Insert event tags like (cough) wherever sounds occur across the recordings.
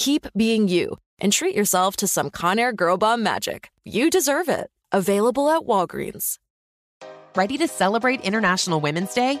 keep being you and treat yourself to some Conair Girl Bomb magic. You deserve it. Available at Walgreens. Ready to celebrate International Women's Day?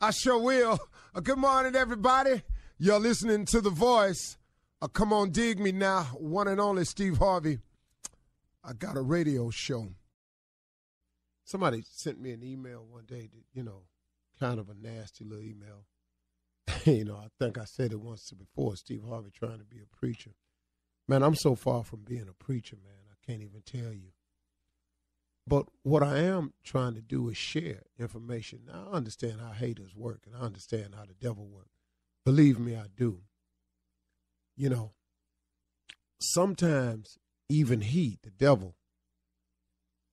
I sure will. Uh, good morning, everybody. You're listening to The Voice. Uh, come on, dig me now. One and only Steve Harvey. I got a radio show. Somebody sent me an email one day, that, you know, kind of a nasty little email. (laughs) you know, I think I said it once before Steve Harvey trying to be a preacher. Man, I'm so far from being a preacher, man. I can't even tell you. But what I am trying to do is share information. Now, I understand how haters work and I understand how the devil works. Believe me, I do. You know, sometimes even he, the devil,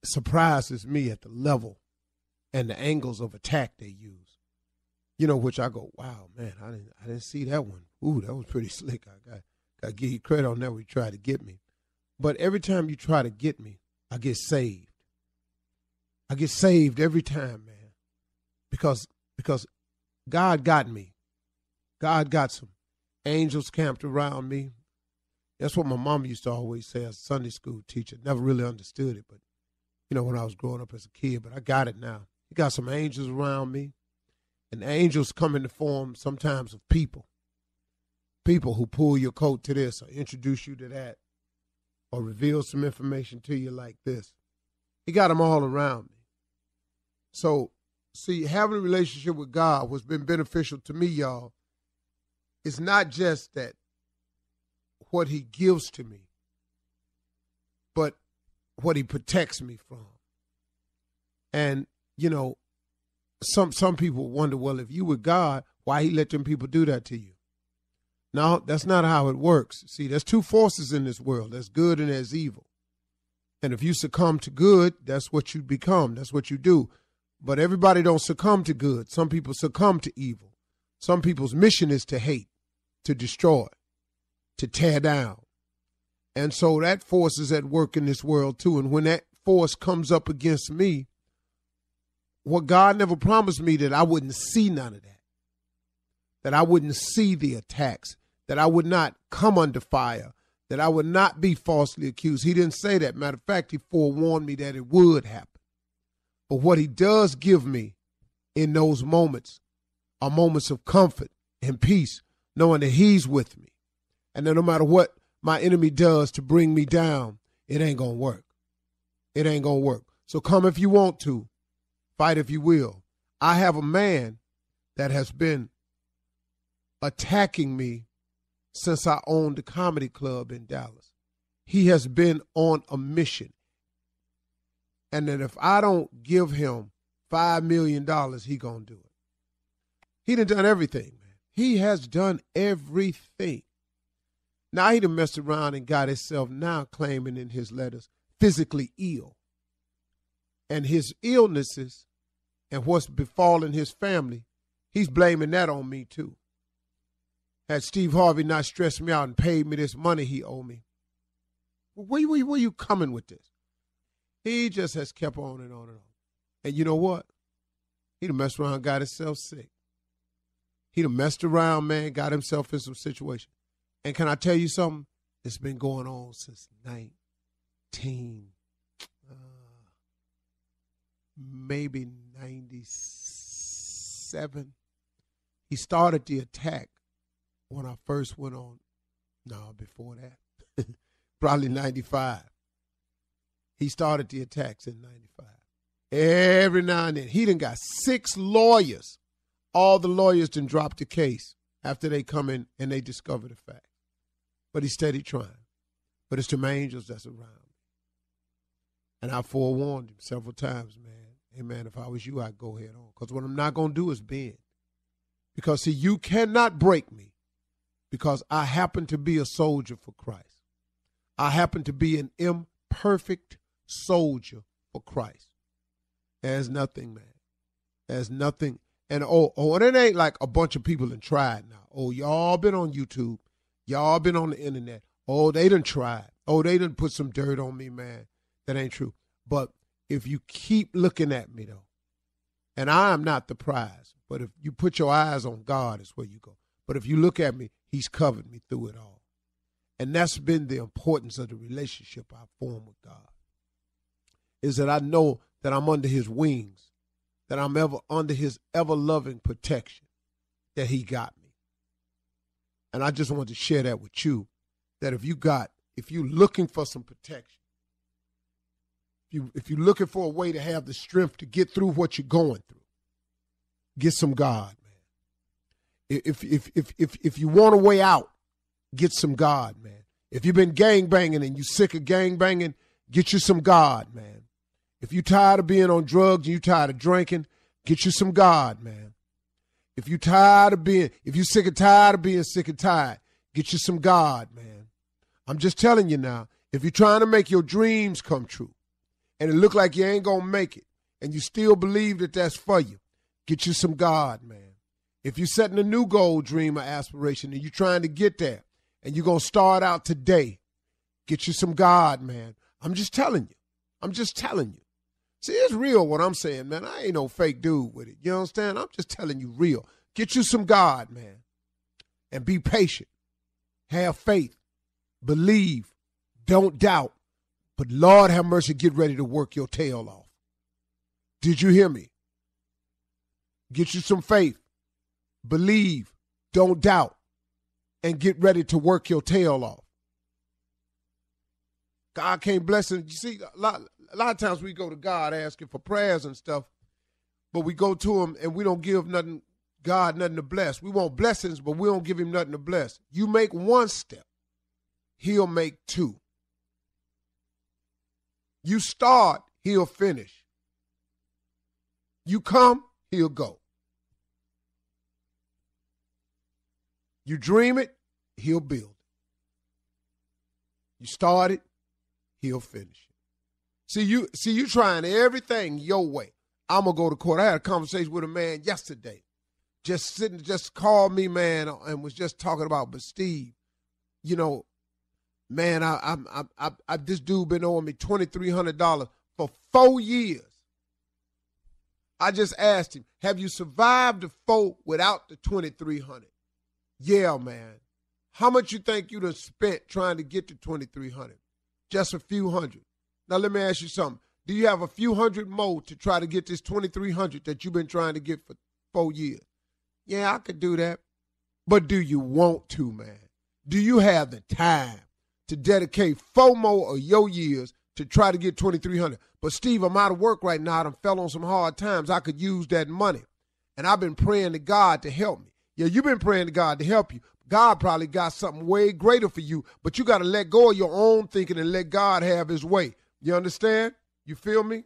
surprises me at the level and the angles of attack they use. You know, which I go, wow, man, I didn't, I didn't see that one. Ooh, that was pretty (laughs) slick. I got, got to give you credit on that. We try to get me, but every time you try to get me, I get saved. I get saved every time, man, because because God got me. God got some angels camped around me. That's what my mom used to always say as a Sunday school teacher. Never really understood it, but you know, when I was growing up as a kid, but I got it now. He got some angels around me. And angels come in the form sometimes of people. People who pull your coat to this or introduce you to that or reveal some information to you like this. He got them all around me. So, see, having a relationship with God, what's been beneficial to me, y'all, is not just that what He gives to me, but what He protects me from. And, you know, some some people wonder, well, if you were God, why He let them people do that to you? No, that's not how it works. See, there's two forces in this world. There's good and there's evil. And if you succumb to good, that's what you become. That's what you do. But everybody don't succumb to good. Some people succumb to evil. Some people's mission is to hate, to destroy, to tear down. And so that force is at work in this world too. And when that force comes up against me, what God never promised me that I wouldn't see none of that. That I wouldn't see the attacks, that I would not come under fire, that I would not be falsely accused. He didn't say that. Matter of fact, he forewarned me that it would happen. But what he does give me in those moments are moments of comfort and peace, knowing that he's with me. And that no matter what my enemy does to bring me down, it ain't going to work. It ain't going to work. So come if you want to, fight if you will. I have a man that has been attacking me since I owned the comedy club in Dallas. He has been on a mission. And that if I don't give him five million dollars, he gonna do it. He done done everything, man. He has done everything. Now he done messed around and got himself now claiming in his letters physically ill. And his illnesses and what's befallen his family, he's blaming that on me too. Had Steve Harvey not stressed me out and paid me this money he owed me, where, where, where you coming with this? He just has kept on and on and on. And you know what? He done messed around, got himself sick. He done messed around, man, got himself in some situation. And can I tell you something? It's been going on since 19, uh, maybe 97. He started the attack when I first went on. No, before that. (laughs) Probably 95. He started the attacks in 95. Every now and then. He done got six lawyers. All the lawyers done dropped the case after they come in and they discover the fact. But he's steady trying. But it's the angels that's around. And I forewarned him several times, man. Hey, man, if I was you, I'd go head on. Because what I'm not going to do is bend. Because, see, you cannot break me because I happen to be a soldier for Christ. I happen to be an imperfect soldier for Christ. There's nothing, man. There's nothing. And oh, oh, and it ain't like a bunch of people have tried now. Oh, y'all been on YouTube. Y'all been on the internet. Oh, they done tried. Oh, they done put some dirt on me, man. That ain't true. But if you keep looking at me though, and I am not the prize, but if you put your eyes on God, is where you go. But if you look at me, He's covered me through it all. And that's been the importance of the relationship I form with God. Is that I know that I'm under his wings, that I'm ever under his ever loving protection, that he got me. And I just want to share that with you. That if you got, if you're looking for some protection, if you if you're looking for a way to have the strength to get through what you're going through, get some God, man. If if if if if you want a way out, get some God, man. If you've been gang banging and you're sick of gang banging, get you some God, man. If you tired of being on drugs and you tired of drinking, get you some God, man. If you tired of being, if you sick and tired of being sick and tired, get you some God, man. I'm just telling you now, if you're trying to make your dreams come true and it look like you ain't to make it and you still believe that that's for you, get you some God, man. If you're setting a new goal, dream, or aspiration and you're trying to get there and you're to start out today, get you some God, man. I'm just telling you. I'm just telling you. See, it's real what I'm saying, man. I ain't no fake dude with it. You understand? I'm just telling you real. Get you some God, man. And be patient. Have faith. Believe. Don't doubt. But Lord have mercy, get ready to work your tail off. Did you hear me? Get you some faith. Believe. Don't doubt. And get ready to work your tail off. God can't bless it. You see, a lot, a lot of times we go to God asking for prayers and stuff, but we go to him and we don't give nothing, God nothing to bless. We want blessings, but we don't give him nothing to bless. You make one step, he'll make two. You start, he'll finish. You come, he'll go. You dream it, he'll build. You start it, he'll finish. See you see you trying everything your way. I'm gonna go to court. I had a conversation with a man yesterday. Just sitting, just called me, man, and was just talking about, but Steve, you know, man, I, I'm, I, I, I, this dude been owing me twenty three hundred dollars for four years. I just asked him, "Have you survived the four without the twenty three hundred? Yeah, man. How much you think you'd have spent trying to get to 2300? Just a few hundred. Now let me ask you something. Do you have a few hundred more to try to get this 2300 that you've been trying to get for 4 years? Yeah, I could do that. But do you want to, man? Do you have the time to dedicate four more of your years to try to get 2300 But Steve, I'm out of work right now. I fell on some hard times. I could use that money. And I've been praying to God to help me. Yeah, you've been praying to God to help you. God probably got something way greater for you, but you got to let go of your own thinking and let God have his way. You understand? You feel me?